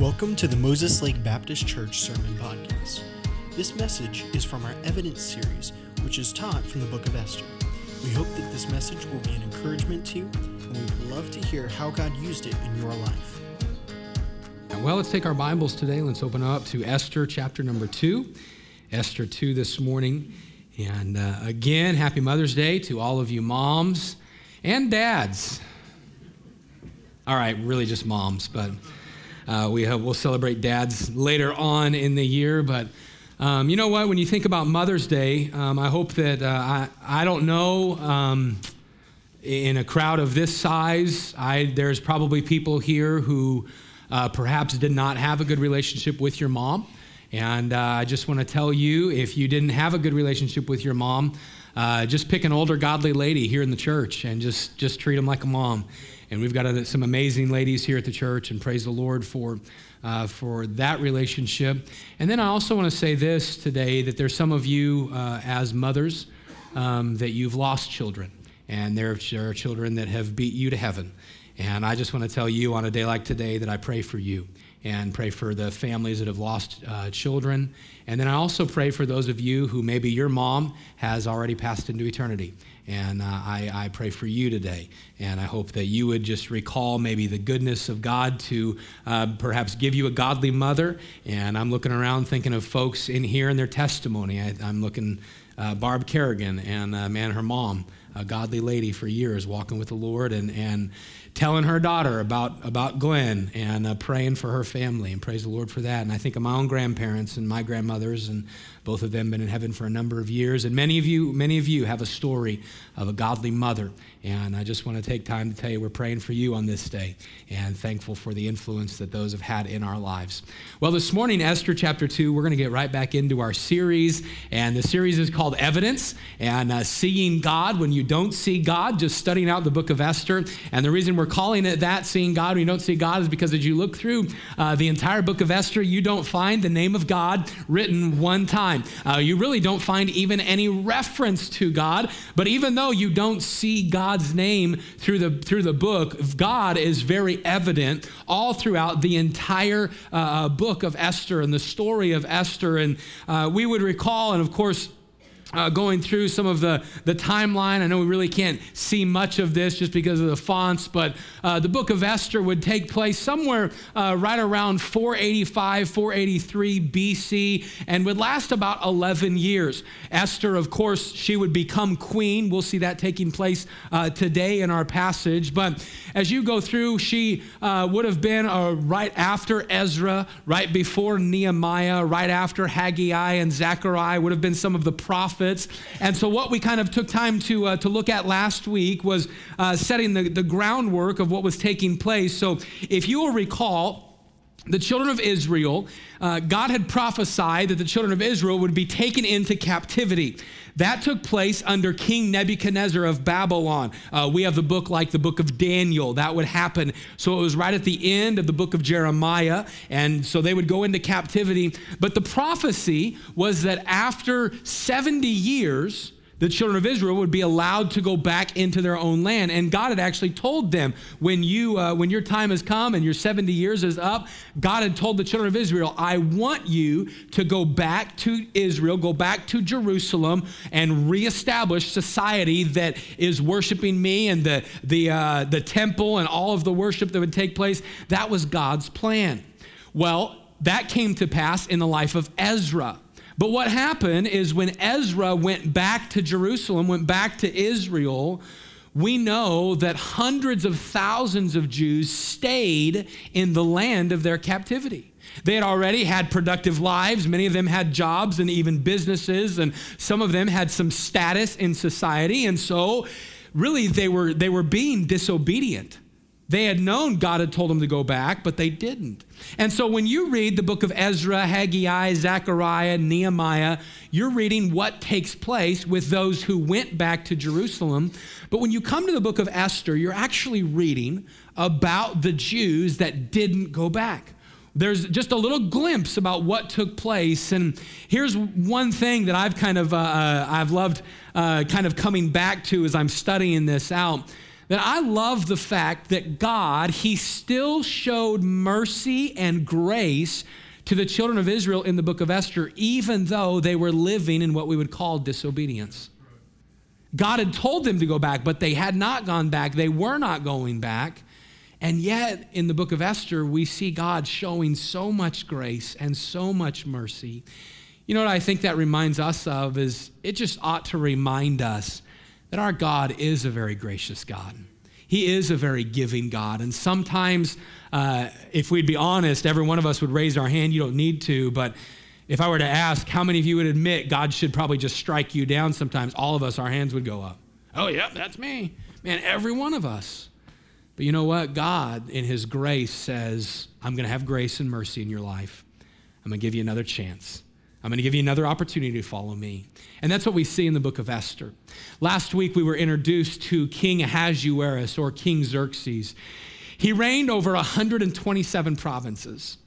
Welcome to the Moses Lake Baptist Church Sermon Podcast. This message is from our Evidence series, which is taught from the book of Esther. We hope that this message will be an encouragement to you, and we would love to hear how God used it in your life. Well, let's take our Bibles today. Let's open up to Esther chapter number 2. Esther 2 this morning. And uh, again, happy Mother's Day to all of you moms and dads. All right, really just moms, but uh, we have, we'll celebrate dads later on in the year. But um, you know what? When you think about Mother's Day, um, I hope that uh, I, I don't know. Um, in a crowd of this size, I, there's probably people here who uh, perhaps did not have a good relationship with your mom. And uh, I just want to tell you if you didn't have a good relationship with your mom, uh, just pick an older godly lady here in the church and just, just treat them like a mom. And we've got a, some amazing ladies here at the church, and praise the Lord for, uh, for that relationship. And then I also want to say this today that there's some of you uh, as mothers um, that you've lost children, and there are children that have beat you to heaven. And I just want to tell you on a day like today that I pray for you and pray for the families that have lost uh, children. And then I also pray for those of you who maybe your mom has already passed into eternity. And uh, I, I, pray for you today. And I hope that you would just recall maybe the goodness of God to uh, perhaps give you a godly mother. And I'm looking around thinking of folks in here and their testimony. I, am looking uh, Barb Kerrigan and uh, man, her mom, a godly lady for years, walking with the Lord and, and telling her daughter about, about Glenn and uh, praying for her family. And praise the Lord for that. And I think of my own grandparents and my grandmothers, and both of them been in heaven for a number of years. And many of you, many of you have a story of a godly mother. And I just want to take time to tell you we're praying for you on this day and thankful for the influence that those have had in our lives. Well, this morning, Esther chapter 2, we're going to get right back into our series. And the series is called Evidence and uh, Seeing God When You Don't See God, just studying out the book of Esther. And the reason we're calling it that, Seeing God we Don't See God, is because as you look through uh, the entire book of Esther, you don't find the name of God written one time. Uh, you really don't find even any reference to God. But even though you don't see God's name through the, through the book, God is very evident all throughout the entire uh, book of Esther and the story of Esther. And uh, we would recall, and of course, uh, going through some of the, the timeline. I know we really can't see much of this just because of the fonts, but uh, the book of Esther would take place somewhere uh, right around 485, 483 BC and would last about 11 years. Esther, of course, she would become queen. We'll see that taking place uh, today in our passage. But as you go through, she uh, would have been uh, right after Ezra, right before Nehemiah, right after Haggai and Zechariah, would have been some of the prophets prophets. And so, what we kind of took time to, uh, to look at last week was uh, setting the, the groundwork of what was taking place. So, if you will recall, the children of Israel, uh, God had prophesied that the children of Israel would be taken into captivity. That took place under King Nebuchadnezzar of Babylon. Uh, we have the book like the book of Daniel. That would happen. So it was right at the end of the book of Jeremiah. And so they would go into captivity. But the prophecy was that after 70 years, the children of Israel would be allowed to go back into their own land. And God had actually told them when you uh, when your time has come and your 70 years is up, God had told the children of Israel, I want you to go back to Israel, go back to Jerusalem, and reestablish society that is worshiping me and the the uh, the temple and all of the worship that would take place. That was God's plan. Well, that came to pass in the life of Ezra. But what happened is when Ezra went back to Jerusalem, went back to Israel, we know that hundreds of thousands of Jews stayed in the land of their captivity. They had already had productive lives. Many of them had jobs and even businesses, and some of them had some status in society. And so, really, they were, they were being disobedient. They had known God had told them to go back, but they didn't. And so when you read the book of Ezra, Haggai, Zechariah, Nehemiah, you're reading what takes place with those who went back to Jerusalem. But when you come to the book of Esther, you're actually reading about the Jews that didn't go back. There's just a little glimpse about what took place. And here's one thing that I've kind of, uh, uh I've loved uh, kind of coming back to as I'm studying this out that I love the fact that God, He still showed mercy and grace to the children of Israel in the book of Esther, even though they were living in what we would call disobedience. God had told them to go back, but they had not gone back. They were not going back. And yet, in the book of Esther, we see God showing so much grace and so much mercy. You know what I think that reminds us of is it just ought to remind us that our God is a very gracious God. He is a very giving God. And sometimes, uh, if we'd be honest, every one of us would raise our hand. You don't need to, but if I were to ask how many of you would admit God should probably just strike you down sometimes, all of us, our hands would go up. Oh, yeah, that's me. Man, every one of us. But you know what? God, in His grace, says, I'm going to have grace and mercy in your life. I'm going to give you another chance. I'm going to give you another opportunity to follow me. And that's what we see in the book of Esther. Last week, we were introduced to King Ahasuerus or King Xerxes. He reigned over 127 provinces.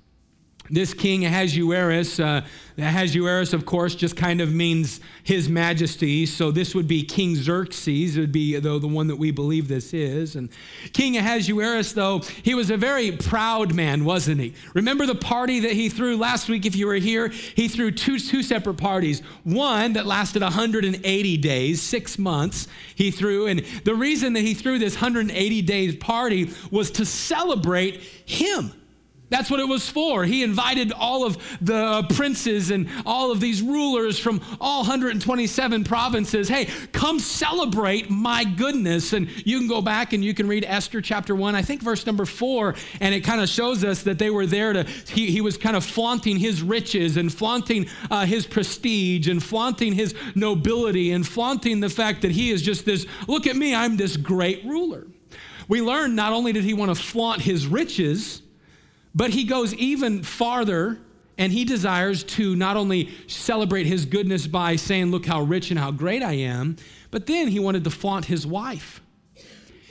This king Ahasuerus, uh, Ahasuerus, of course, just kind of means his majesty. So this would be King Xerxes, it would be though the one that we believe this is. And King Ahasuerus, though, he was a very proud man, wasn't he? Remember the party that he threw last week? If you were here, he threw two, two separate parties. One that lasted 180 days, six months. He threw, and the reason that he threw this 180 days party was to celebrate him. That's what it was for. He invited all of the princes and all of these rulers from all 127 provinces. Hey, come celebrate my goodness. And you can go back and you can read Esther chapter 1, I think verse number 4, and it kind of shows us that they were there to, he, he was kind of flaunting his riches and flaunting uh, his prestige and flaunting his nobility and flaunting the fact that he is just this look at me, I'm this great ruler. We learn not only did he want to flaunt his riches, but he goes even farther and he desires to not only celebrate his goodness by saying, Look how rich and how great I am, but then he wanted to flaunt his wife.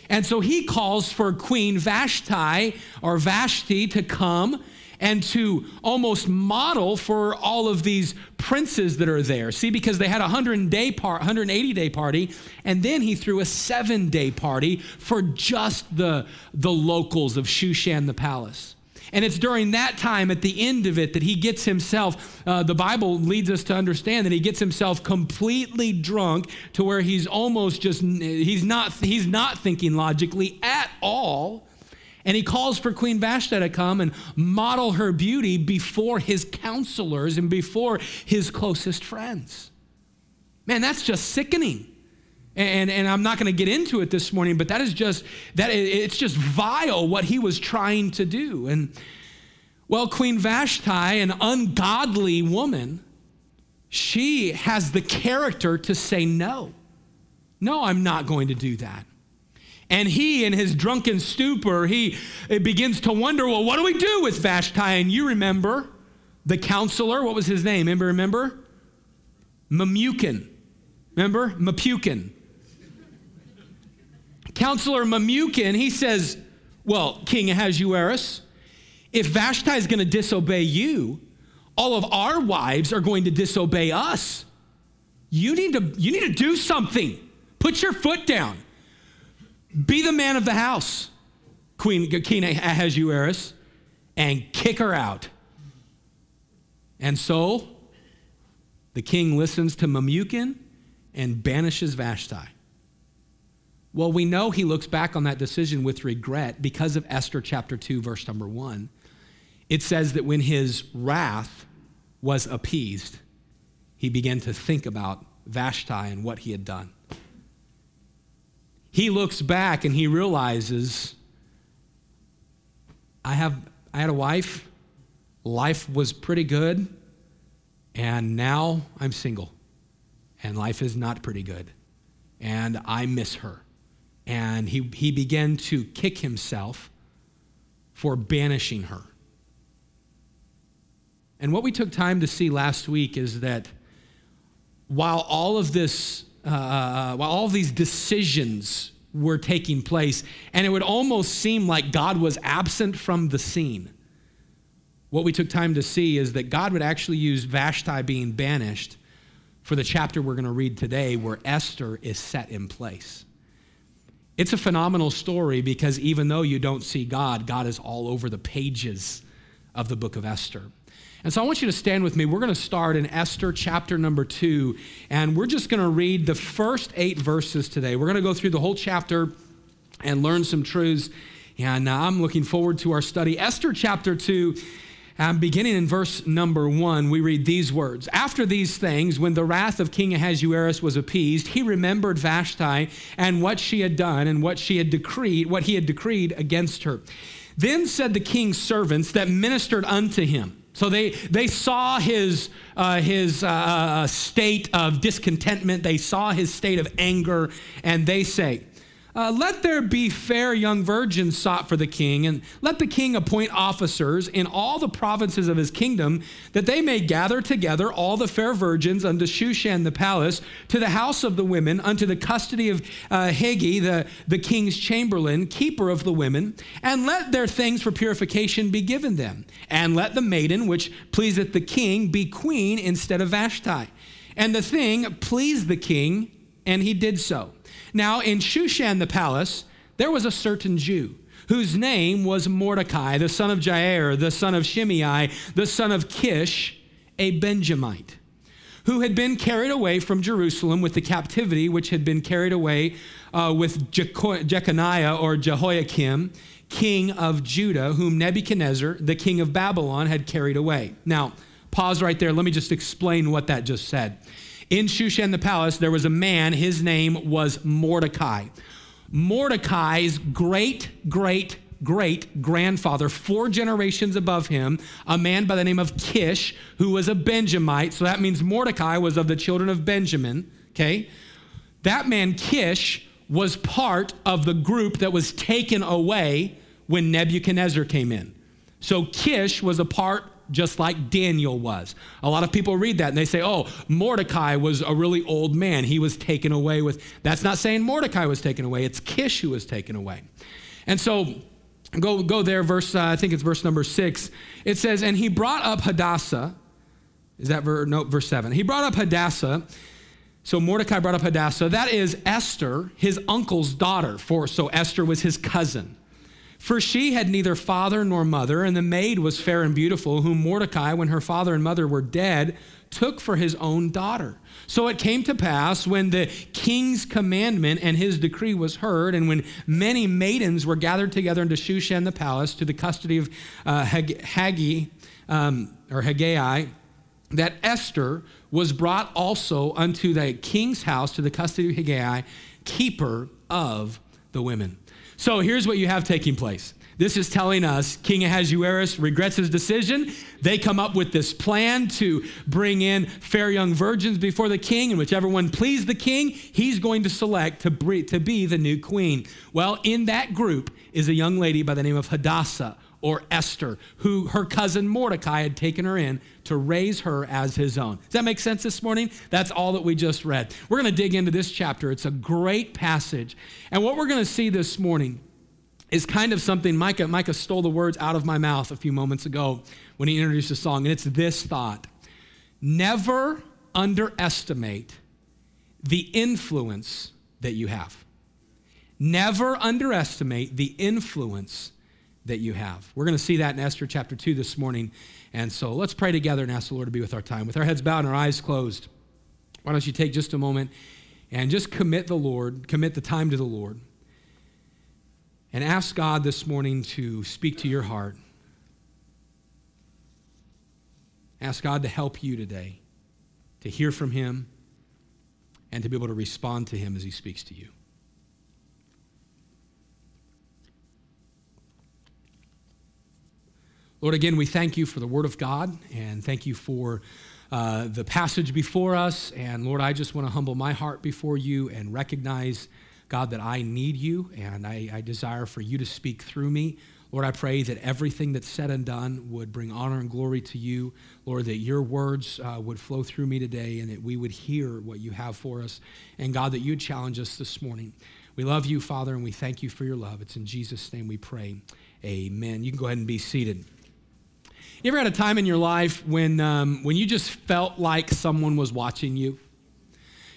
And so he calls for Queen Vashti or Vashti to come and to almost model for all of these princes that are there. See, because they had a 100 day part, 180 day party, and then he threw a seven day party for just the, the locals of Shushan the palace. And it's during that time, at the end of it, that he gets himself, uh, the Bible leads us to understand that he gets himself completely drunk to where he's almost just, he's not, he's not thinking logically at all. And he calls for Queen Vashti to come and model her beauty before his counselors and before his closest friends. Man, that's just sickening. And, and I'm not going to get into it this morning, but that is just, that it's just vile what he was trying to do. And well, Queen Vashti, an ungodly woman, she has the character to say no. No, I'm not going to do that. And he, in his drunken stupor, he begins to wonder, well, what do we do with Vashti? And you remember the counselor, what was his name? Remember, remember? Memucan. Remember? Memucan. Counselor Memucan, he says, Well, King Ahasuerus, if Vashti is going to disobey you, all of our wives are going to disobey us. You need to, you need to do something. Put your foot down. Be the man of the house, Queen, King Ahasuerus, and kick her out. And so the king listens to Memucan and banishes Vashti. Well, we know he looks back on that decision with regret because of Esther chapter 2, verse number 1. It says that when his wrath was appeased, he began to think about Vashti and what he had done. He looks back and he realizes I have I had a wife, life was pretty good, and now I'm single. And life is not pretty good. And I miss her and he, he began to kick himself for banishing her. And what we took time to see last week is that while all of this, uh, uh, while all of these decisions were taking place, and it would almost seem like God was absent from the scene, what we took time to see is that God would actually use Vashti being banished for the chapter we're going to read today, where Esther is set in place. It's a phenomenal story because even though you don't see God, God is all over the pages of the book of Esther. And so I want you to stand with me. We're going to start in Esther chapter number two, and we're just going to read the first eight verses today. We're going to go through the whole chapter and learn some truths. And uh, I'm looking forward to our study. Esther chapter 2, um, beginning in verse number 1, we read these words. After these things, when the wrath of King Ahasuerus was appeased, he remembered Vashti and what she had done and what she had decreed, what he had decreed against her. Then said the king's servants that ministered unto him, so they, they saw his, uh, his uh, uh state of discontentment, they saw his state of anger, and they say, uh, let there be fair young virgins sought for the king, and let the king appoint officers in all the provinces of his kingdom, that they may gather together all the fair virgins unto Shushan the palace, to the house of the women, unto the custody of uh, Hegai, the, the king's chamberlain, keeper of the women, and let their things for purification be given them. And let the maiden which pleaseth the king be queen instead of Vashti. And the thing pleased the king, and he did so. Now, in Shushan the palace, there was a certain Jew whose name was Mordecai, the son of Jair, the son of Shimei, the son of Kish, a Benjamite, who had been carried away from Jerusalem with the captivity which had been carried away uh, with Jeconiah or Jehoiakim, king of Judah, whom Nebuchadnezzar, the king of Babylon, had carried away. Now, pause right there. Let me just explain what that just said. In Shushan the palace, there was a man, his name was Mordecai. Mordecai's great, great, great grandfather, four generations above him, a man by the name of Kish, who was a Benjamite. So that means Mordecai was of the children of Benjamin, okay? That man, Kish, was part of the group that was taken away when Nebuchadnezzar came in. So Kish was a part just like Daniel was. A lot of people read that and they say, oh, Mordecai was a really old man. He was taken away with. That's not saying Mordecai was taken away, it's Kish who was taken away. And so, go, go there, verse, uh, I think it's verse number six. It says, and he brought up Hadassah. Is that verse? No, verse seven. He brought up Hadassah. So Mordecai brought up Hadassah. That is Esther, his uncle's daughter. For so Esther was his cousin. For she had neither father nor mother, and the maid was fair and beautiful, whom Mordecai, when her father and mother were dead, took for his own daughter. So it came to pass when the king's commandment and his decree was heard, and when many maidens were gathered together into Shushan the palace to the custody of uh, um, or Haggai, that Esther was brought also unto the king's house to the custody of Haggai, keeper of the women. So here's what you have taking place. This is telling us King Ahasuerus regrets his decision. They come up with this plan to bring in fair young virgins before the king, and whichever one pleased the king, he's going to select to, be the new queen. Well, in that group is a young lady by the name of Hadassah or Esther, who her cousin Mordecai had taken her in to raise her as his own. Does that make sense this morning? That's all that we just read. We're going to dig into this chapter. It's a great passage. And what we're going to see this morning is kind of something Micah, Micah stole the words out of my mouth a few moments ago when he introduced the song, and it's this thought Never underestimate the influence that you have. Never underestimate the influence that you have. We're going to see that in Esther chapter 2 this morning. And so let's pray together and ask the Lord to be with our time. With our heads bowed and our eyes closed, why don't you take just a moment and just commit the Lord, commit the time to the Lord, and ask God this morning to speak to your heart. Ask God to help you today, to hear from Him, and to be able to respond to Him as He speaks to you. Lord, again, we thank you for the Word of God and thank you for uh, the passage before us. And Lord, I just want to humble my heart before you and recognize, God, that I need you and I, I desire for you to speak through me. Lord, I pray that everything that's said and done would bring honor and glory to you. Lord, that your words uh, would flow through me today and that we would hear what you have for us. And God, that you'd challenge us this morning. We love you, Father, and we thank you for your love. It's in Jesus' name we pray. Amen. You can go ahead and be seated. You ever had a time in your life when, um, when you just felt like someone was watching you?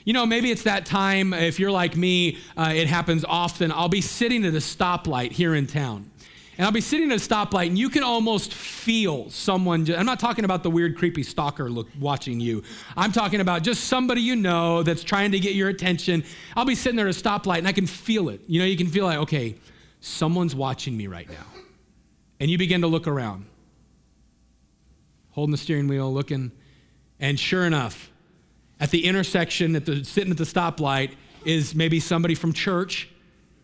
You know, maybe it's that time, if you're like me, uh, it happens often. I'll be sitting at a stoplight here in town. And I'll be sitting at a stoplight, and you can almost feel someone. Just, I'm not talking about the weird, creepy stalker look, watching you. I'm talking about just somebody you know that's trying to get your attention. I'll be sitting there at a stoplight, and I can feel it. You know, you can feel like, okay, someone's watching me right now. And you begin to look around, holding the steering wheel, looking. And sure enough, at the intersection, at the, sitting at the stoplight, is maybe somebody from church,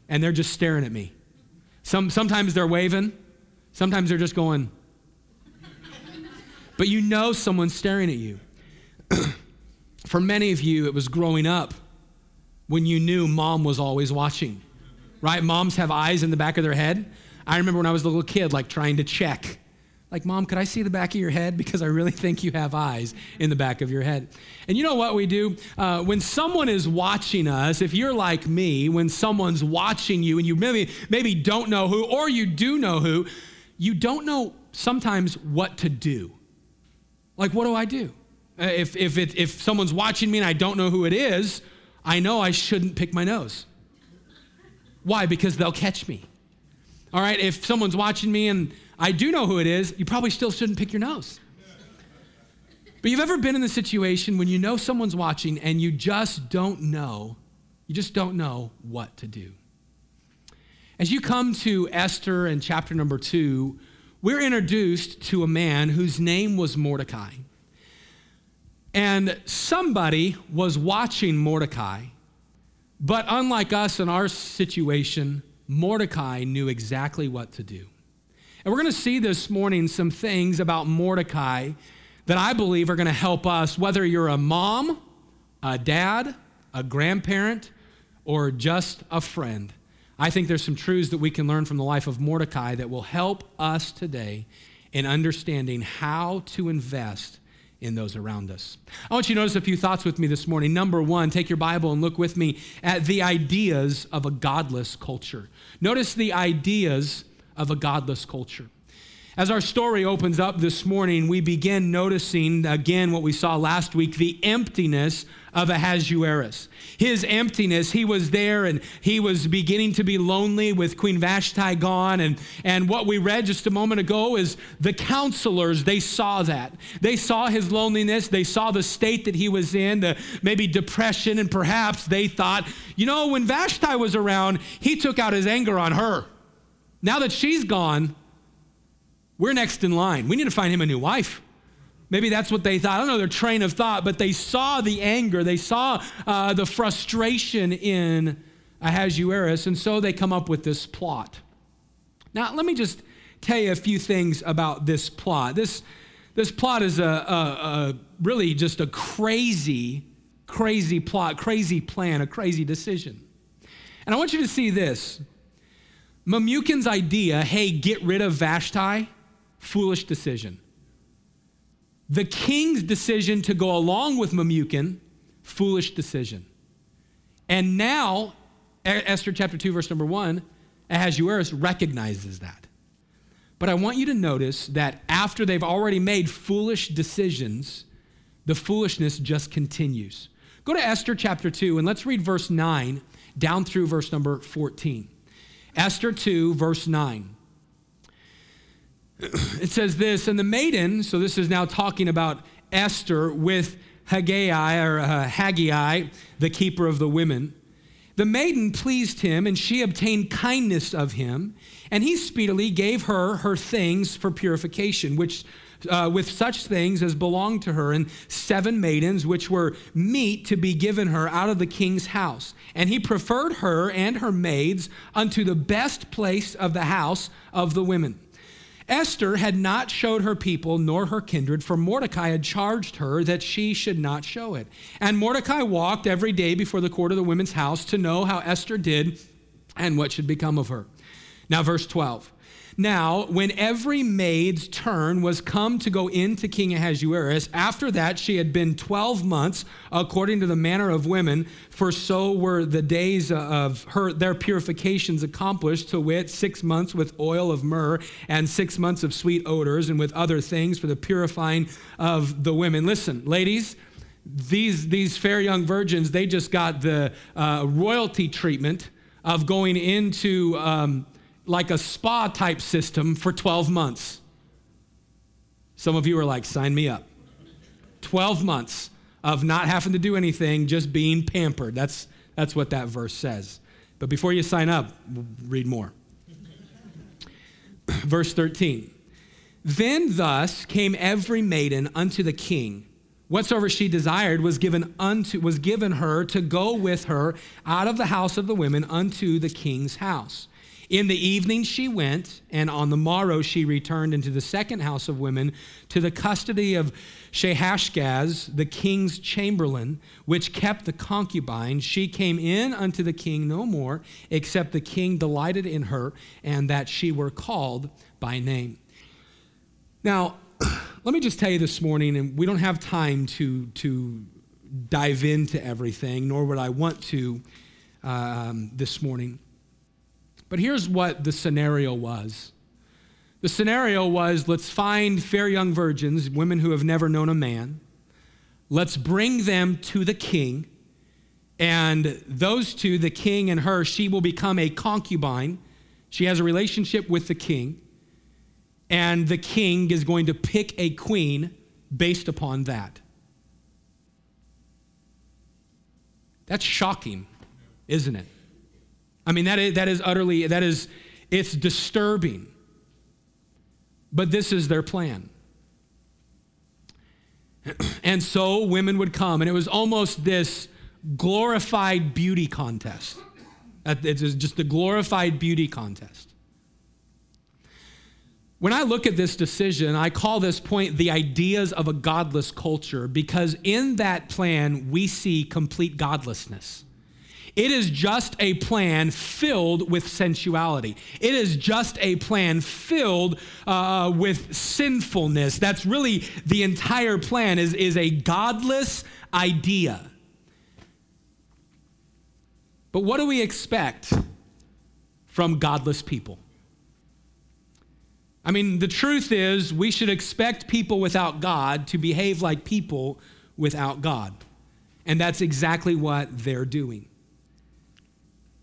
and they're just staring at me. Some, sometimes they're waving, sometimes they're just going. but you know someone's staring at you. For many of you, it was growing up when you knew mom was always watching, right? Moms have eyes in the back of their head. I remember when I was a little kid, like trying to check like, Mom, could I see the back of your head? Because I really think you have eyes in the back of your head. And you know what we do? Uh, when someone is watching us, if you're like me, when someone's watching you and you maybe, maybe don't know who, or you do know who, you don't know sometimes what to do. Like, what do I do? Uh, if, if, it, if someone's watching me and I don't know who it is, I know I shouldn't pick my nose. Why? Because they'll catch me. All right, if someone's watching me and I do know who it is, you probably still shouldn't pick your nose. But you've ever been in the situation when you know someone's watching and you just don't know, you just don't know what to do. As you come to Esther and chapter number two, we're introduced to a man whose name was Mordecai. And somebody was watching Mordecai, but unlike us in our situation, Mordecai knew exactly what to do. And we're going to see this morning some things about Mordecai that I believe are going to help us, whether you're a mom, a dad, a grandparent, or just a friend. I think there's some truths that we can learn from the life of Mordecai that will help us today in understanding how to invest in those around us. I want you to notice a few thoughts with me this morning. Number one, take your Bible and look with me at the ideas of a godless culture. Notice the ideas of a godless culture. As our story opens up this morning, we begin noticing again what we saw last week the emptiness of Ahasuerus. His emptiness, he was there and he was beginning to be lonely with Queen Vashti gone. And, and what we read just a moment ago is the counselors, they saw that. They saw his loneliness, they saw the state that he was in, the maybe depression, and perhaps they thought, you know, when Vashti was around, he took out his anger on her. Now that she's gone, we're next in line. We need to find him a new wife. Maybe that's what they thought. I don't know their train of thought, but they saw the anger, they saw uh, the frustration in Ahasuerus, and so they come up with this plot. Now, let me just tell you a few things about this plot. This, this plot is a, a, a really just a crazy, crazy plot, crazy plan, a crazy decision. And I want you to see this. Memucan's idea, hey, get rid of Vashti, foolish decision. The king's decision to go along with Memucan, foolish decision. And now, Esther chapter 2, verse number 1, Ahasuerus recognizes that. But I want you to notice that after they've already made foolish decisions, the foolishness just continues. Go to Esther chapter 2 and let's read verse 9 down through verse number 14. Esther 2, verse 9. It says this, and the maiden, so this is now talking about Esther with Haggai or uh, Haggai, the keeper of the women. The maiden pleased him, and she obtained kindness of him, and he speedily gave her her things for purification, which uh, with such things as belonged to her, and seven maidens, which were meet to be given her out of the king's house. And he preferred her and her maids unto the best place of the house of the women. Esther had not showed her people nor her kindred, for Mordecai had charged her that she should not show it. And Mordecai walked every day before the court of the women's house to know how Esther did and what should become of her. Now, verse 12. Now, when every maid's turn was come to go in to King Ahasuerus, after that she had been 12 months, according to the manner of women, for so were the days of her, their purifications accomplished, to wit, six months with oil of myrrh, and six months of sweet odors, and with other things for the purifying of the women. Listen, ladies, these, these fair young virgins, they just got the uh, royalty treatment of going into um, like a spa type system for 12 months. Some of you are like, sign me up. 12 months of not having to do anything, just being pampered. That's, that's what that verse says. But before you sign up, read more. Verse 13. Then thus came every maiden unto the king. Whatsoever she desired was given unto was given her to go with her out of the house of the women unto the king's house. In the evening she went, and on the morrow she returned into the second house of women to the custody of Shaashgaz, the king's chamberlain, which kept the concubine. She came in unto the king no more, except the king delighted in her, and that she were called by name. Now, let me just tell you this morning, and we don't have time to, to dive into everything, nor would I want to um, this morning. But here's what the scenario was the scenario was let's find fair young virgins, women who have never known a man. Let's bring them to the king. And those two, the king and her, she will become a concubine. She has a relationship with the king. And the king is going to pick a queen based upon that. That's shocking, isn't it? I mean, that is, that is utterly, that is, it's disturbing. But this is their plan. And so women would come, and it was almost this glorified beauty contest. It's just a glorified beauty contest. When I look at this decision, I call this point the ideas of a godless culture because in that plan, we see complete godlessness. It is just a plan filled with sensuality. It is just a plan filled uh, with sinfulness. That's really the entire plan is, is a godless idea. But what do we expect from godless people? I mean, the truth is, we should expect people without God to behave like people without God. And that's exactly what they're doing.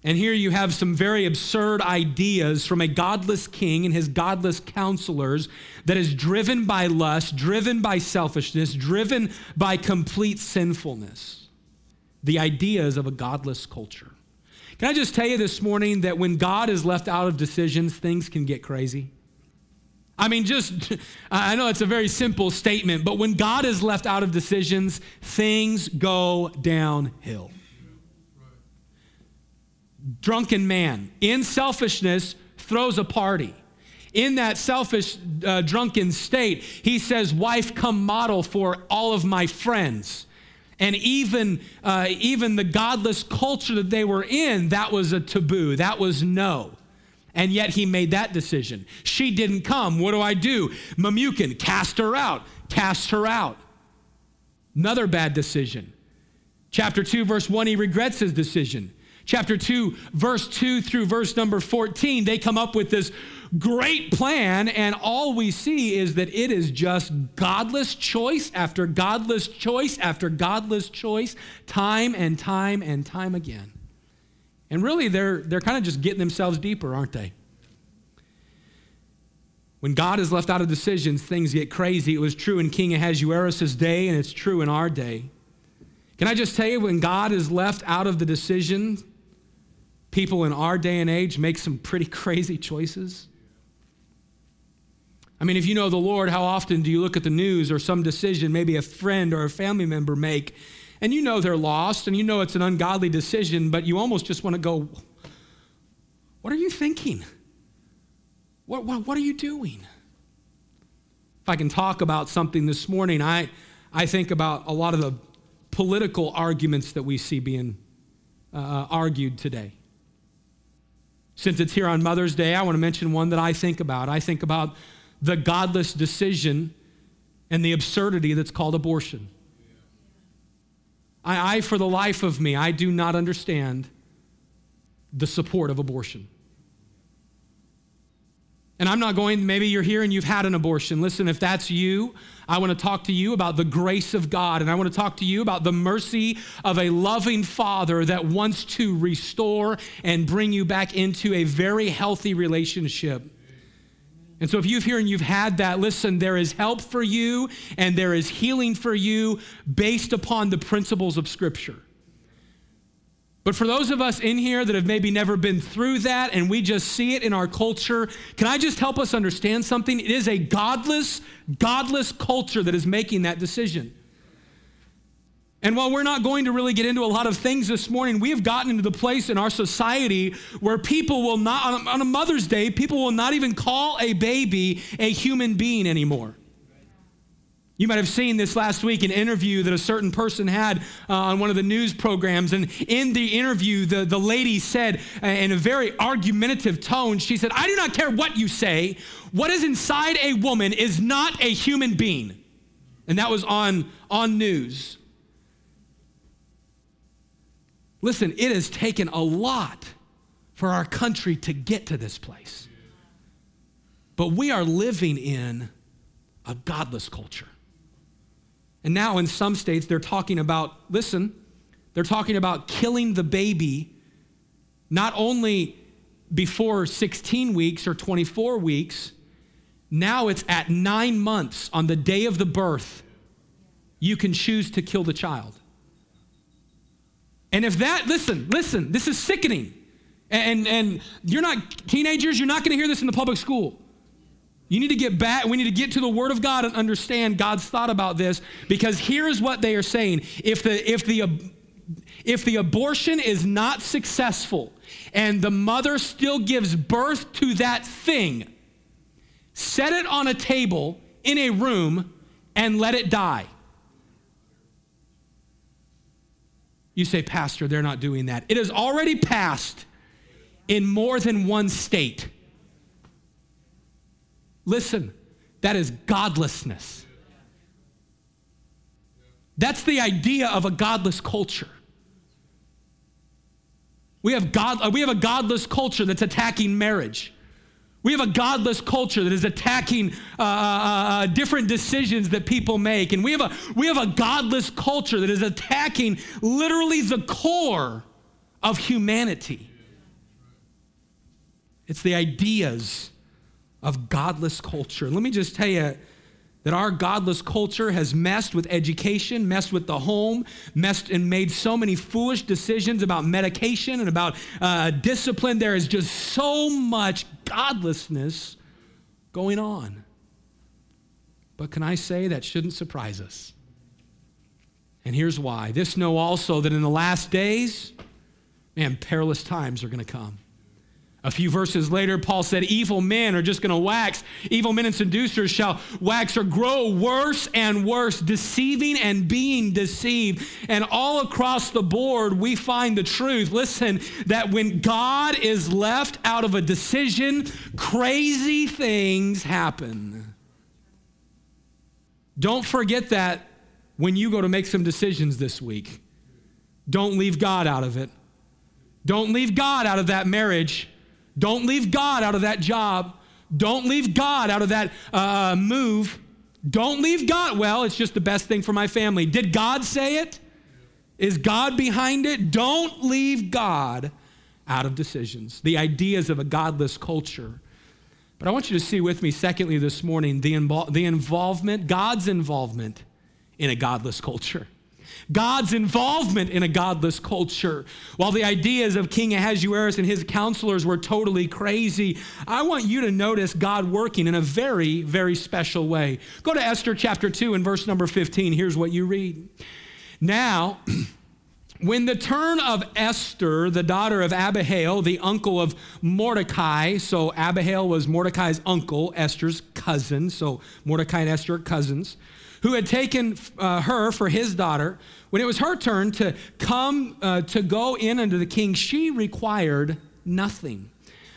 And here you have some very absurd ideas from a godless king and his godless counselors that is driven by lust, driven by selfishness, driven by complete sinfulness. The ideas of a godless culture. Can I just tell you this morning that when God is left out of decisions, things can get crazy? I mean, just, I know it's a very simple statement, but when God is left out of decisions, things go downhill drunken man, in selfishness, throws a party. In that selfish, uh, drunken state, he says, Wife, come model for all of my friends. And even, uh, even the godless culture that they were in, that was a taboo. That was no. And yet he made that decision. She didn't come. What do I do? Memucan, cast her out. Cast her out. Another bad decision. Chapter 2, verse 1, he regrets his decision chapter 2, verse 2 through verse number 14, they come up with this great plan, and all we see is that it is just godless choice after godless choice after godless choice, time and time and time again. And really, they're, they're kind of just getting themselves deeper, aren't they? When God is left out of decisions, things get crazy. It was true in King Ahasuerus' day, and it's true in our day. Can I just tell you, when God is left out of the decisions, people in our day and age make some pretty crazy choices. I mean, if you know the Lord, how often do you look at the news or some decision maybe a friend or a family member make, and you know they're lost and you know it's an ungodly decision, but you almost just want to go, What are you thinking? What, what, what are you doing? If I can talk about something this morning, I, I think about a lot of the political arguments that we see being uh, argued today. Since it's here on Mother's Day, I want to mention one that I think about. I think about the godless decision and the absurdity that's called abortion. I, I, for the life of me, I do not understand the support of abortion. And I'm not going, maybe you're here and you've had an abortion. Listen, if that's you, I want to talk to you about the grace of God. And I want to talk to you about the mercy of a loving father that wants to restore and bring you back into a very healthy relationship. And so, if you've here and you've had that, listen, there is help for you and there is healing for you based upon the principles of Scripture. But for those of us in here that have maybe never been through that and we just see it in our culture, can I just help us understand something? It is a godless, godless culture that is making that decision. And while we're not going to really get into a lot of things this morning, we have gotten into the place in our society where people will not, on a Mother's Day, people will not even call a baby a human being anymore. You might have seen this last week, an interview that a certain person had uh, on one of the news programs. And in the interview, the, the lady said, uh, in a very argumentative tone, she said, I do not care what you say. What is inside a woman is not a human being. And that was on, on news. Listen, it has taken a lot for our country to get to this place. But we are living in a godless culture. And now in some states, they're talking about, listen, they're talking about killing the baby not only before 16 weeks or 24 weeks, now it's at nine months on the day of the birth, you can choose to kill the child. And if that, listen, listen, this is sickening. And, and you're not, teenagers, you're not going to hear this in the public school. You need to get back, we need to get to the Word of God and understand God's thought about this because here's what they are saying. If the, if the, if the abortion is not successful and the mother still gives birth to that thing, set it on a table in a room and let it die. You say, Pastor, they're not doing that. It has already passed in more than one state. Listen, that is godlessness. That's the idea of a godless culture. We have, God, we have a godless culture that's attacking marriage. We have a godless culture that is attacking uh, uh, uh, different decisions that people make. And we have, a, we have a godless culture that is attacking literally the core of humanity. It's the ideas of godless culture. Let me just tell you that our godless culture has messed with education, messed with the home, messed and made so many foolish decisions about medication and about uh, discipline. There is just so much godlessness going on. But can I say that shouldn't surprise us? And here's why. This know also that in the last days, man, perilous times are going to come. A few verses later, Paul said, Evil men are just going to wax. Evil men and seducers shall wax or grow worse and worse, deceiving and being deceived. And all across the board, we find the truth. Listen, that when God is left out of a decision, crazy things happen. Don't forget that when you go to make some decisions this week. Don't leave God out of it. Don't leave God out of that marriage. Don't leave God out of that job. Don't leave God out of that uh, move. Don't leave God. Well, it's just the best thing for my family. Did God say it? Is God behind it? Don't leave God out of decisions. The ideas of a godless culture. But I want you to see with me, secondly, this morning, the, invo- the involvement, God's involvement in a godless culture. God's involvement in a godless culture. While the ideas of King Ahasuerus and his counselors were totally crazy, I want you to notice God working in a very, very special way. Go to Esther chapter 2 and verse number 15. Here's what you read. Now, when the turn of Esther, the daughter of Abihail, the uncle of Mordecai, so Abihail was Mordecai's uncle, Esther's cousin, so Mordecai and Esther are cousins who had taken uh, her for his daughter, when it was her turn to come uh, to go in under the king, she required nothing.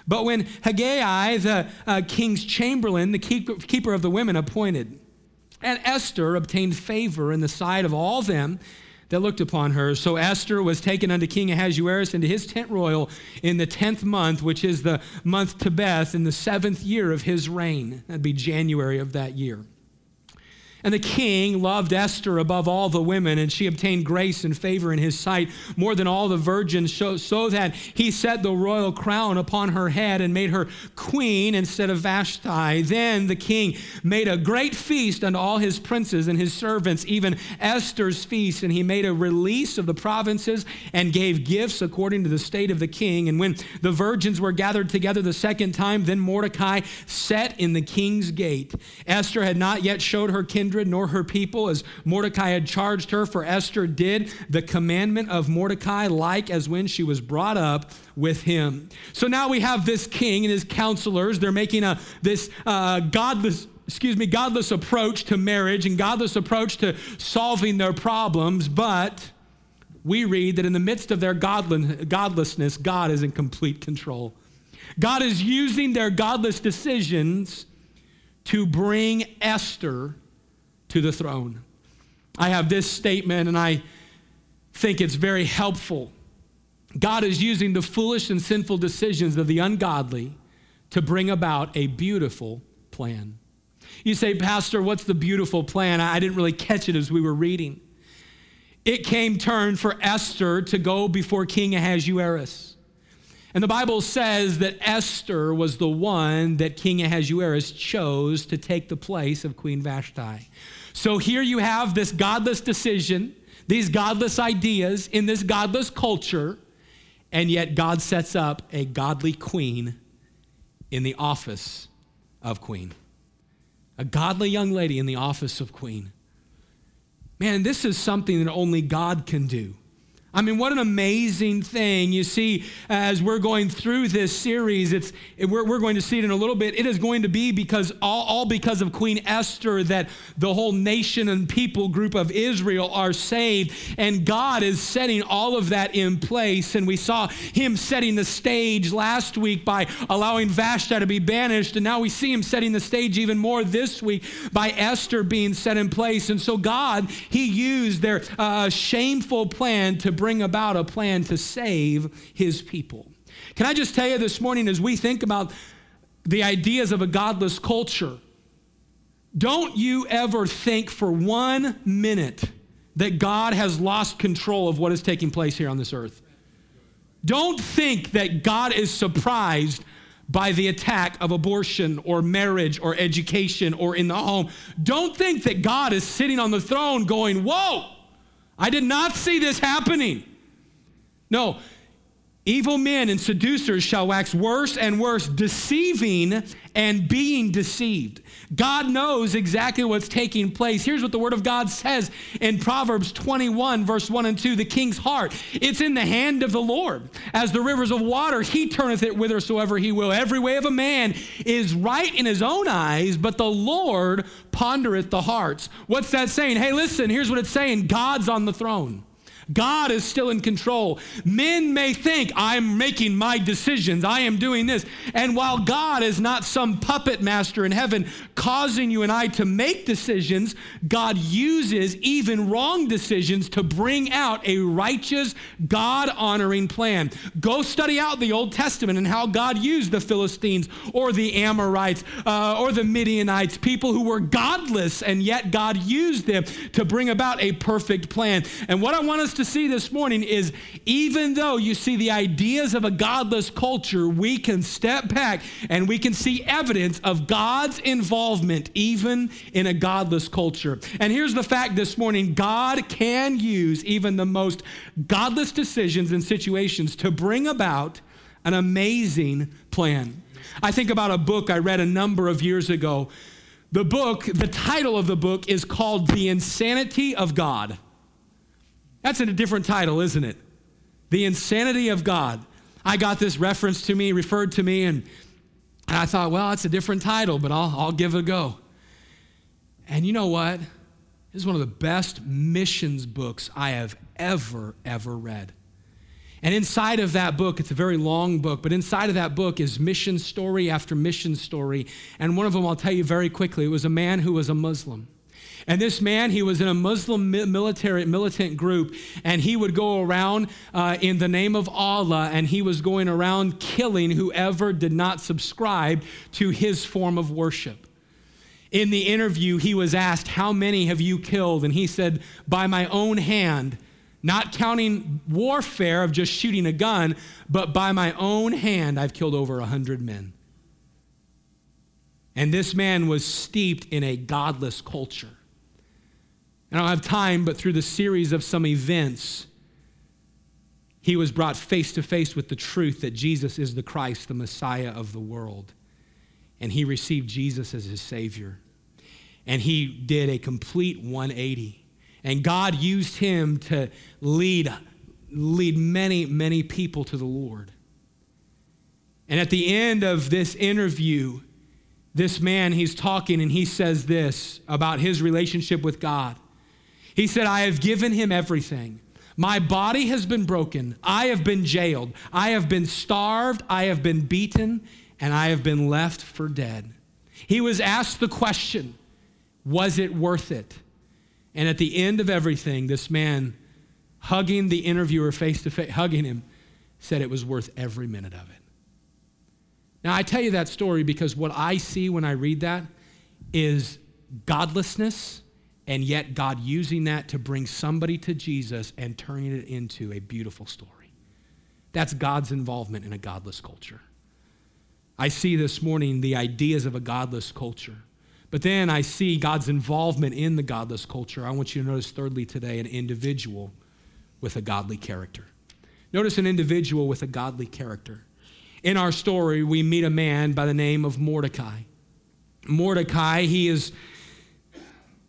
But when Haggai, the uh, king's chamberlain, the keeper of the women, appointed, and Esther obtained favor in the sight of all them, that looked upon her. So Esther was taken unto King Ahasuerus into his tent royal in the tenth month, which is the month Tebeth, in the seventh year of his reign. That'd be January of that year. And the king loved Esther above all the women, and she obtained grace and favor in his sight more than all the virgins, so that he set the royal crown upon her head and made her queen instead of Vashti. Then the king made a great feast unto all his princes and his servants, even Esther's feast, and he made a release of the provinces and gave gifts according to the state of the king. And when the virgins were gathered together the second time, then Mordecai sat in the king's gate. Esther had not yet showed her kindred kindred nor her people, as Mordecai had charged her, for Esther did the commandment of Mordecai, like as when she was brought up with him. So now we have this king and his counselors. They're making a this uh, godless excuse me, godless approach to marriage and godless approach to solving their problems, but we read that in the midst of their godlessness, God is in complete control. God is using their godless decisions to bring Esther to the throne. I have this statement, and I think it's very helpful. God is using the foolish and sinful decisions of the ungodly to bring about a beautiful plan. You say, Pastor, what's the beautiful plan? I didn't really catch it as we were reading. It came turn for Esther to go before King Ahasuerus. And the Bible says that Esther was the one that King Ahasuerus chose to take the place of Queen Vashti. So here you have this godless decision, these godless ideas in this godless culture, and yet God sets up a godly queen in the office of queen. A godly young lady in the office of queen. Man, this is something that only God can do. I mean, what an amazing thing. You see, as we're going through this series, it's, we're, we're going to see it in a little bit. It is going to be because, all, all because of Queen Esther, that the whole nation and people group of Israel are saved. And God is setting all of that in place. And we saw Him setting the stage last week by allowing Vashti to be banished. And now we see Him setting the stage even more this week by Esther being set in place. And so, God, He used their uh, shameful plan to bring bring about a plan to save his people. Can I just tell you this morning, as we think about the ideas of a godless culture, don't you ever think for one minute that God has lost control of what is taking place here on this earth. Don't think that God is surprised by the attack of abortion or marriage or education or in the home. Don't think that God is sitting on the throne going, Whoa, I did not see this happening. No, evil men and seducers shall wax worse and worse, deceiving and being deceived. God knows exactly what's taking place. Here's what the Word of God says in Proverbs 21, verse 1 and 2 The king's heart, it's in the hand of the Lord. As the rivers of water, he turneth it whithersoever he will. Every way of a man is right in his own eyes, but the Lord pondereth the hearts. What's that saying? Hey, listen, here's what it's saying God's on the throne. God is still in control. Men may think, I'm making my decisions, I am doing this. And while God is not some puppet master in heaven causing you and I to make decisions, God uses even wrong decisions to bring out a righteous, God honoring plan. Go study out the Old Testament and how God used the Philistines or the Amorites uh, or the Midianites, people who were godless, and yet God used them to bring about a perfect plan. And what I want us to see this morning is even though you see the ideas of a godless culture, we can step back and we can see evidence of God's involvement even in a godless culture. And here's the fact this morning God can use even the most godless decisions and situations to bring about an amazing plan. I think about a book I read a number of years ago. The book, the title of the book is called The Insanity of God. That's in a different title, isn't it? The insanity of God. I got this reference to me, referred to me, and, and I thought, well, it's a different title, but I'll, I'll give it a go. And you know what? This is one of the best missions books I have ever, ever read. And inside of that book, it's a very long book, but inside of that book is mission story after mission story. And one of them I'll tell you very quickly. It was a man who was a Muslim. And this man, he was in a Muslim military militant group, and he would go around uh, in the name of Allah, and he was going around killing whoever did not subscribe to his form of worship. In the interview, he was asked, How many have you killed? And he said, By my own hand, not counting warfare of just shooting a gun, but by my own hand, I've killed over a hundred men. And this man was steeped in a godless culture. I don't have time, but through the series of some events, he was brought face to face with the truth that Jesus is the Christ, the Messiah of the world. And he received Jesus as his Savior. And he did a complete 180. And God used him to lead, lead many, many people to the Lord. And at the end of this interview, this man, he's talking and he says this about his relationship with God. He said, I have given him everything. My body has been broken. I have been jailed. I have been starved. I have been beaten. And I have been left for dead. He was asked the question Was it worth it? And at the end of everything, this man, hugging the interviewer face to face, hugging him, said it was worth every minute of it. Now, I tell you that story because what I see when I read that is godlessness and yet God using that to bring somebody to Jesus and turning it into a beautiful story. That's God's involvement in a godless culture. I see this morning the ideas of a godless culture. But then I see God's involvement in the godless culture. I want you to notice, thirdly, today, an individual with a godly character. Notice an individual with a godly character. In our story, we meet a man by the name of Mordecai. Mordecai, he is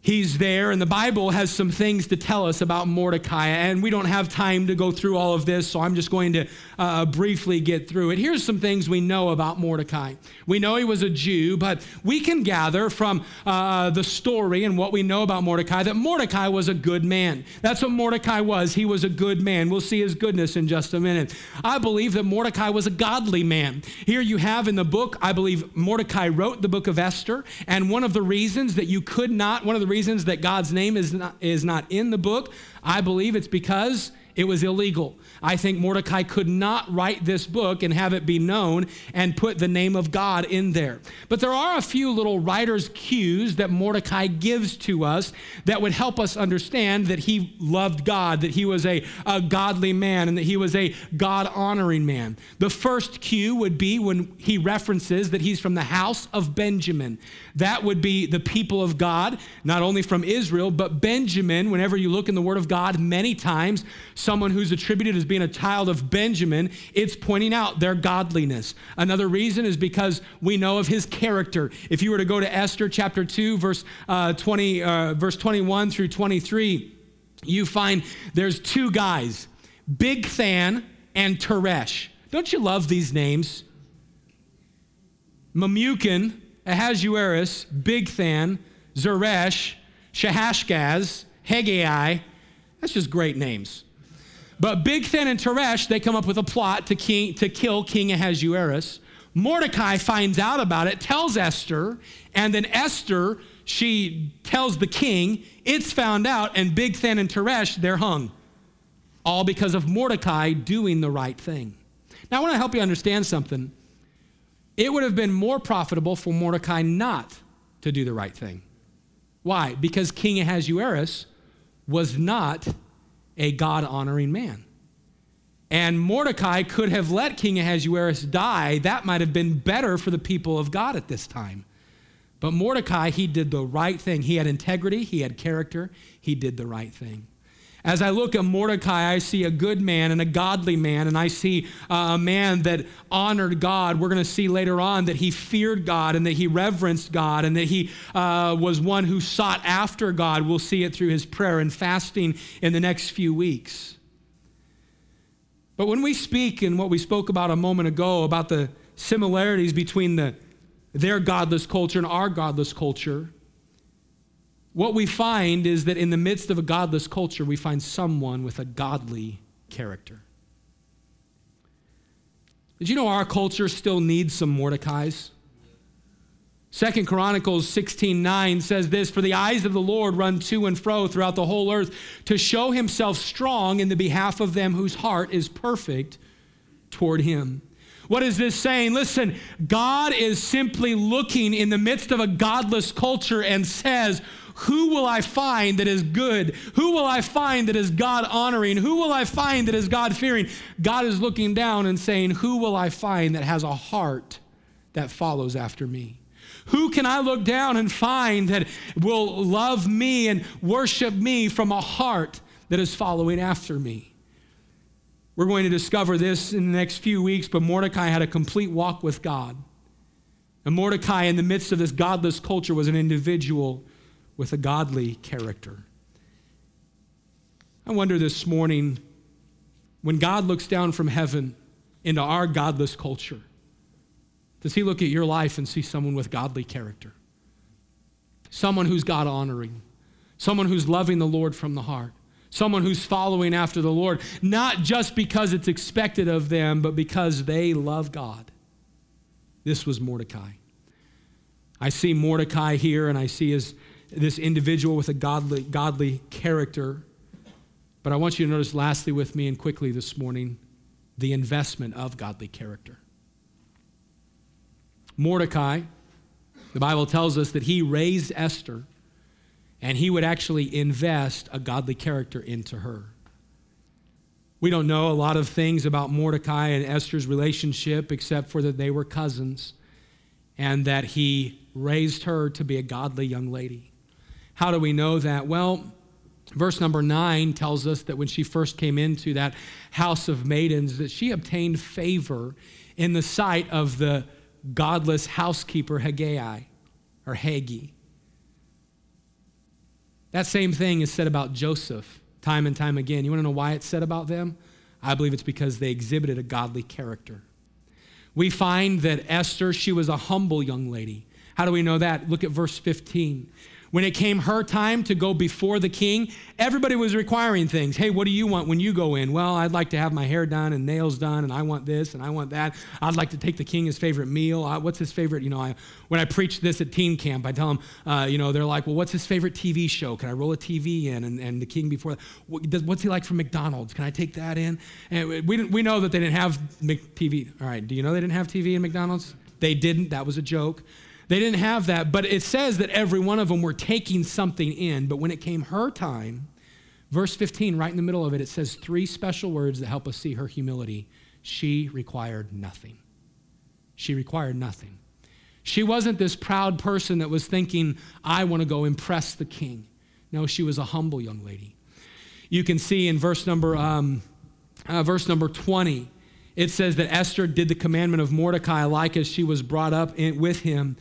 he's there, and the Bible has some things to tell us about Mordecai, and we don't have time to go through all of this, so I'm just going to uh, briefly get through it. Here's some things we know about Mordecai. We know he was a Jew, but we can gather from uh, the story and what we know about Mordecai that Mordecai was a good man. That's what Mordecai was. He was a good man. We'll see his goodness in just a minute. I believe that Mordecai was a godly man. Here you have in the book, I believe Mordecai wrote the book of Esther, and one of the reasons that you could not, one of the reasons that God's name is not, is not in the book, I believe it's because it was illegal. I think Mordecai could not write this book and have it be known and put the name of God in there. But there are a few little writer's cues that Mordecai gives to us that would help us understand that he loved God, that he was a, a godly man, and that he was a God honoring man. The first cue would be when he references that he's from the house of Benjamin. That would be the people of God, not only from Israel, but Benjamin, whenever you look in the Word of God, many times, someone who's attributed as being a child of Benjamin, it's pointing out their godliness. Another reason is because we know of his character. If you were to go to Esther chapter 2, verse, uh, 20, uh, verse 21 through 23, you find there's two guys, Big Bigthan and Teresh. Don't you love these names? Memucan Ahasuerus, Bigthan, Zeresh, Shaashgaz, Hegai. That's just great names. But Bigthan and Teresh, they come up with a plot to, king, to kill King Ahasuerus. Mordecai finds out about it, tells Esther, and then Esther, she tells the king, it's found out, and Bigthan and Teresh, they're hung. All because of Mordecai doing the right thing. Now, I want to help you understand something it would have been more profitable for Mordecai not to do the right thing. Why? Because King Ahasuerus was not a God honoring man. And Mordecai could have let King Ahasuerus die. That might have been better for the people of God at this time. But Mordecai, he did the right thing. He had integrity, he had character, he did the right thing. As I look at Mordecai, I see a good man and a godly man, and I see uh, a man that honored God. We're going to see later on that he feared God and that he reverenced God and that he uh, was one who sought after God. We'll see it through his prayer and fasting in the next few weeks. But when we speak and what we spoke about a moment ago about the similarities between the, their godless culture and our godless culture, what we find is that in the midst of a godless culture, we find someone with a godly character. Did you know our culture still needs some Mordecais? Second Chronicles 16 9 says this For the eyes of the Lord run to and fro throughout the whole earth to show himself strong in the behalf of them whose heart is perfect toward him. What is this saying? Listen, God is simply looking in the midst of a godless culture and says, who will I find that is good? Who will I find that is God honoring? Who will I find that is God fearing? God is looking down and saying, Who will I find that has a heart that follows after me? Who can I look down and find that will love me and worship me from a heart that is following after me? We're going to discover this in the next few weeks, but Mordecai had a complete walk with God. And Mordecai, in the midst of this godless culture, was an individual with a godly character. I wonder this morning when God looks down from heaven into our godless culture, does he look at your life and see someone with godly character? Someone who's God honoring, someone who's loving the Lord from the heart, someone who's following after the Lord, not just because it's expected of them, but because they love God. This was Mordecai. I see Mordecai here, and I see his this individual with a godly, godly character. But I want you to notice, lastly, with me and quickly this morning, the investment of godly character. Mordecai, the Bible tells us that he raised Esther and he would actually invest a godly character into her. We don't know a lot of things about Mordecai and Esther's relationship except for that they were cousins and that he raised her to be a godly young lady. How do we know that? Well, verse number 9 tells us that when she first came into that house of maidens that she obtained favor in the sight of the godless housekeeper Haggai or Haggai. That same thing is said about Joseph time and time again. You want to know why it's said about them? I believe it's because they exhibited a godly character. We find that Esther, she was a humble young lady. How do we know that? Look at verse 15. When it came her time to go before the king, everybody was requiring things. Hey, what do you want when you go in? Well, I'd like to have my hair done and nails done, and I want this and I want that. I'd like to take the king his favorite meal. Uh, what's his favorite? You know, I, when I preach this at teen camp, I tell them, uh, you know, they're like, well, what's his favorite TV show? Can I roll a TV in? And, and the king before that, what's he like from McDonald's? Can I take that in? And we, we know that they didn't have TV. All right, do you know they didn't have TV in McDonald's? They didn't. That was a joke. They didn't have that, but it says that every one of them were taking something in. But when it came her time, verse 15, right in the middle of it, it says three special words that help us see her humility. She required nothing. She required nothing. She wasn't this proud person that was thinking, I want to go impress the king. No, she was a humble young lady. You can see in verse number, um, uh, verse number 20, it says that Esther did the commandment of Mordecai like as she was brought up in, with him.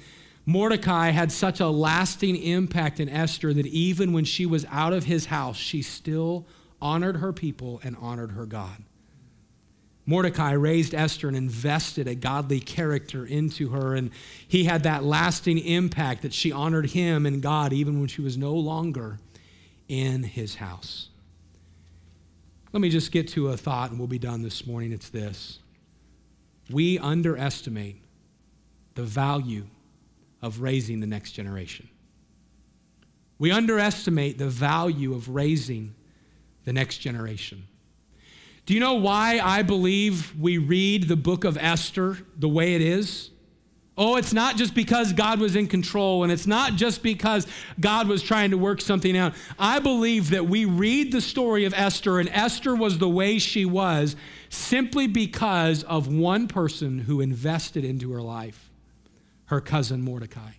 Mordecai had such a lasting impact in Esther that even when she was out of his house, she still honored her people and honored her God. Mordecai raised Esther and invested a godly character into her, and he had that lasting impact that she honored him and God even when she was no longer in his house. Let me just get to a thought and we'll be done this morning. It's this we underestimate the value of raising the next generation. We underestimate the value of raising the next generation. Do you know why I believe we read the book of Esther the way it is? Oh, it's not just because God was in control and it's not just because God was trying to work something out. I believe that we read the story of Esther and Esther was the way she was simply because of one person who invested into her life her cousin Mordecai.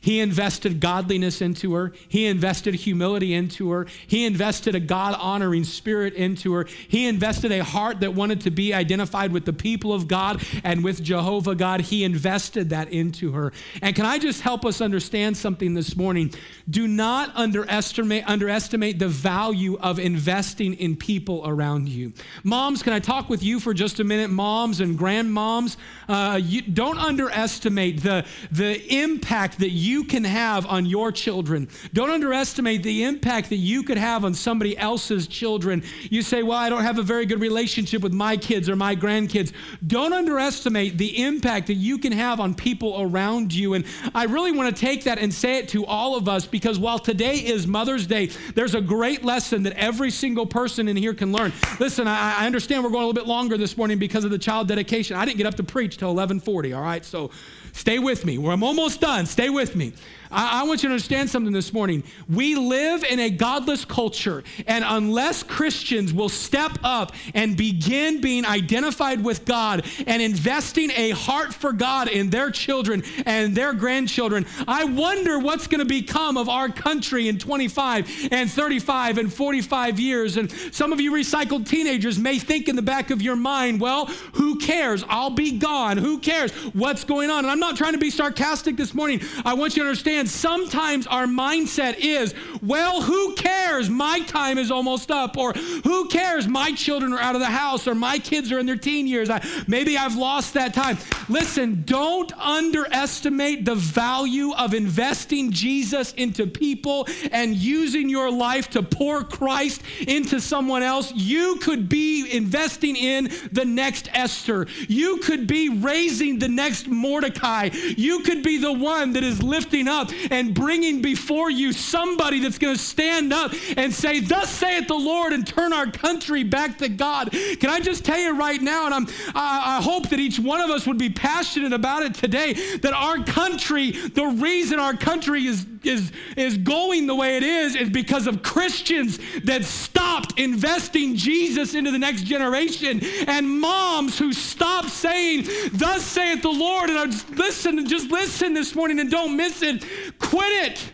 He invested godliness into her. He invested humility into her. He invested a God honoring spirit into her. He invested a heart that wanted to be identified with the people of God and with Jehovah God. He invested that into her. And can I just help us understand something this morning? Do not underestimate, underestimate the value of investing in people around you. Moms, can I talk with you for just a minute? Moms and grandmoms, uh, you, don't underestimate the, the impact that you you can have on your children. Don't underestimate the impact that you could have on somebody else's children. You say, Well, I don't have a very good relationship with my kids or my grandkids. Don't underestimate the impact that you can have on people around you. And I really want to take that and say it to all of us because while today is Mother's Day, there's a great lesson that every single person in here can learn. Listen, I, I understand we're going a little bit longer this morning because of the child dedication. I didn't get up to preach till 1140, all right? So stay with me. I'm almost done. Stay with me. I, I, want you to understand something this morning. We live in a godless culture, and unless Christians will step up and begin being identified with God and investing a heart for God in their children and their grandchildren, I wonder what's going to become of our country in 25 and 35 and 45 years. And some of you recycled teenagers may think in the back of your mind, well, who cares? I'll be gone. Who cares? What's going on? And I'm not trying to be sarcastic this morning. I want you to understand understand sometimes our mindset is, well, who cares? My time is almost up. Or who cares? My children are out of the house or my kids are in their teen years. I, maybe I've lost that time. Listen, don't underestimate the value of investing Jesus into people and using your life to pour Christ into someone else. You could be investing in the next Esther. You could be raising the next Mordecai. You could be the one that is lifting up and bringing before you somebody that's going to stand up and say, Thus saith the Lord, and turn our country back to God. Can I just tell you right now, and I'm, I, I hope that each one of us would be passionate about it today, that our country, the reason our country is, is, is going the way it is, is because of Christians that stopped investing Jesus into the next generation and moms who stopped saying, Thus saith the Lord. And I just listen, just listen this morning and don't miss it. Quit it.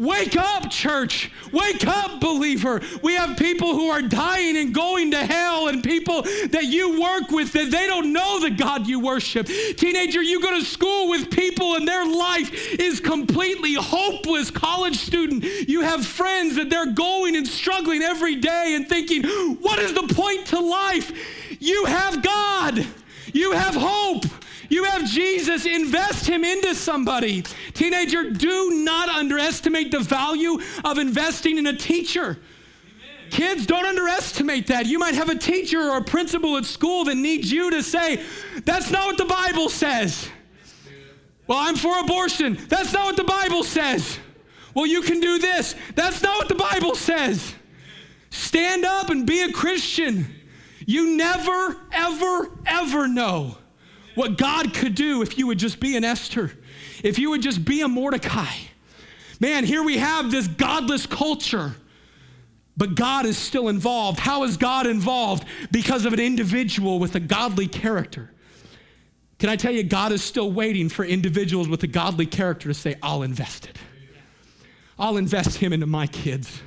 Wake up, church. Wake up, believer. We have people who are dying and going to hell, and people that you work with that they don't know the God you worship. Teenager, you go to school with people and their life is completely hopeless. College student, you have friends that they're going and struggling every day and thinking, what is the point to life? You have God, you have hope. You have Jesus, invest him into somebody. Teenager, do not underestimate the value of investing in a teacher. Kids, don't underestimate that. You might have a teacher or a principal at school that needs you to say, That's not what the Bible says. Well, I'm for abortion. That's not what the Bible says. Well, you can do this. That's not what the Bible says. Stand up and be a Christian. You never, ever, ever know what God could do if you would just be an Esther, if you would just be a Mordecai. Man, here we have this godless culture, but God is still involved. How is God involved? Because of an individual with a godly character. Can I tell you, God is still waiting for individuals with a godly character to say, I'll invest it. I'll invest him into my kids.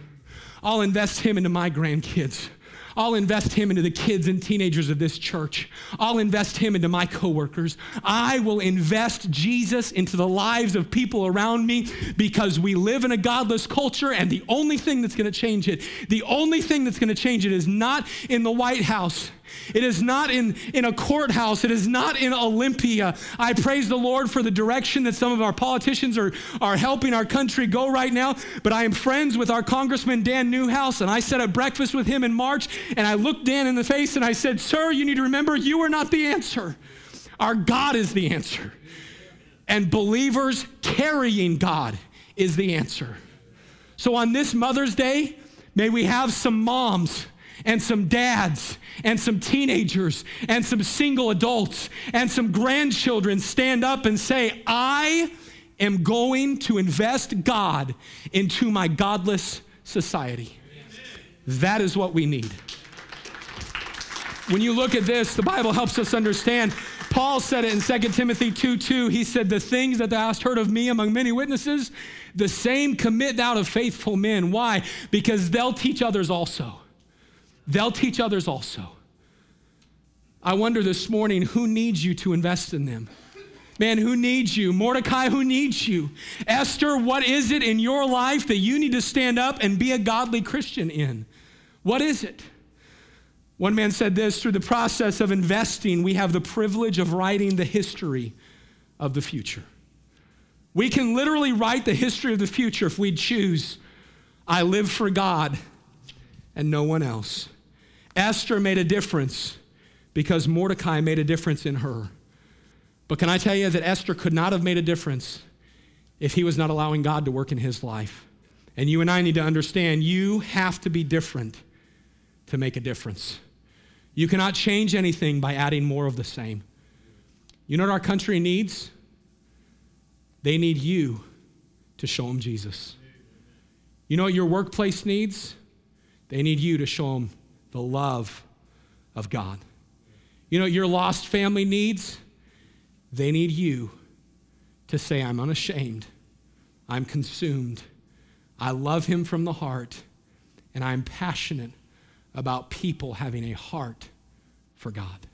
I'll invest him into my grandkids. I'll invest him into the kids and teenagers of this church. I'll invest him into my coworkers. I will invest Jesus into the lives of people around me because we live in a godless culture, and the only thing that's going to change it, the only thing that's going to change it is not in the White House. It is not in, in a courthouse. It is not in Olympia. I praise the Lord for the direction that some of our politicians are, are helping our country go right now. But I am friends with our Congressman Dan Newhouse, and I sat at breakfast with him in March, and I looked Dan in the face and I said, Sir, you need to remember you are not the answer. Our God is the answer. And believers carrying God is the answer. So on this Mother's Day, may we have some moms and some dads and some teenagers and some single adults and some grandchildren stand up and say, I am going to invest God into my godless society. That is what we need. When you look at this, the Bible helps us understand. Paul said it in 2 Timothy 2 2. He said, The things that thou hast heard of me among many witnesses, the same commit thou to faithful men. Why? Because they'll teach others also they'll teach others also. I wonder this morning who needs you to invest in them? Man, who needs you? Mordecai, who needs you? Esther, what is it in your life that you need to stand up and be a godly Christian in? What is it? One man said this through the process of investing, we have the privilege of writing the history of the future. We can literally write the history of the future if we choose. I live for God and no one else. Esther made a difference because Mordecai made a difference in her. But can I tell you that Esther could not have made a difference if he was not allowing God to work in his life? And you and I need to understand you have to be different to make a difference. You cannot change anything by adding more of the same. You know what our country needs? They need you to show them Jesus. You know what your workplace needs? They need you to show them the love of God. You know your lost family needs? They need you to say, I'm unashamed, I'm consumed, I love him from the heart, and I'm passionate about people having a heart for God.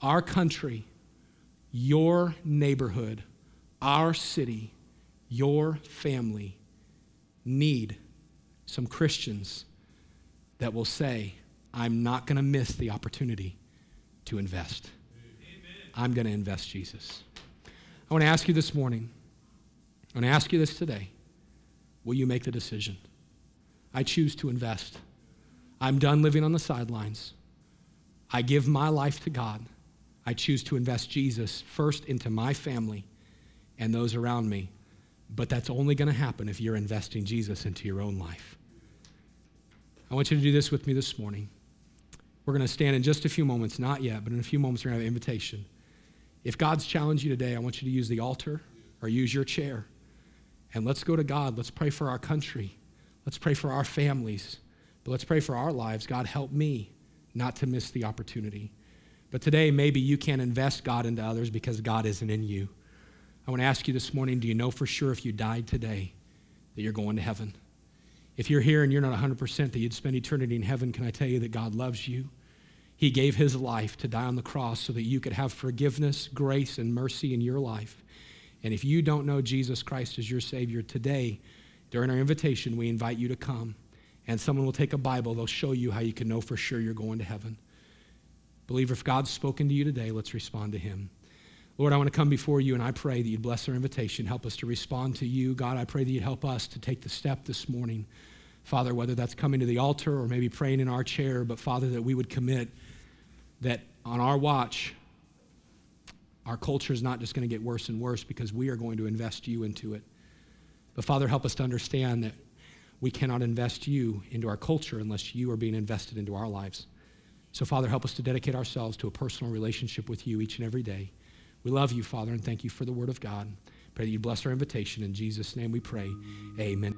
Our country, your neighborhood, our city, your family need some Christians that will say, I'm not going to miss the opportunity to invest. Amen. I'm going to invest Jesus. I want to ask you this morning, I want to ask you this today. Will you make the decision? I choose to invest. I'm done living on the sidelines. I give my life to God. I choose to invest Jesus first into my family and those around me. But that's only going to happen if you're investing Jesus into your own life. I want you to do this with me this morning. We're going to stand in just a few moments, not yet, but in a few moments, we're going to have an invitation. If God's challenged you today, I want you to use the altar or use your chair. And let's go to God. Let's pray for our country. Let's pray for our families. But let's pray for our lives. God, help me not to miss the opportunity. But today, maybe you can't invest God into others because God isn't in you. I want to ask you this morning do you know for sure if you died today that you're going to heaven? If you're here and you're not 100% that you'd spend eternity in heaven, can I tell you that God loves you? He gave his life to die on the cross so that you could have forgiveness, grace, and mercy in your life. And if you don't know Jesus Christ as your Savior today, during our invitation, we invite you to come. And someone will take a Bible, they'll show you how you can know for sure you're going to heaven. Believer, if God's spoken to you today, let's respond to Him. Lord, I want to come before you and I pray that you'd bless our invitation. Help us to respond to you. God, I pray that you'd help us to take the step this morning. Father, whether that's coming to the altar or maybe praying in our chair, but Father, that we would commit that on our watch, our culture is not just going to get worse and worse because we are going to invest you into it. But Father, help us to understand that we cannot invest you into our culture unless you are being invested into our lives. So, Father, help us to dedicate ourselves to a personal relationship with you each and every day. We love you, Father, and thank you for the word of God. Pray that you bless our invitation. In Jesus' name we pray. Amen.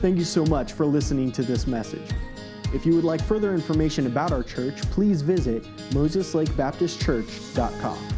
Thank you so much for listening to this message. If you would like further information about our church, please visit moseslakebaptistchurch.com.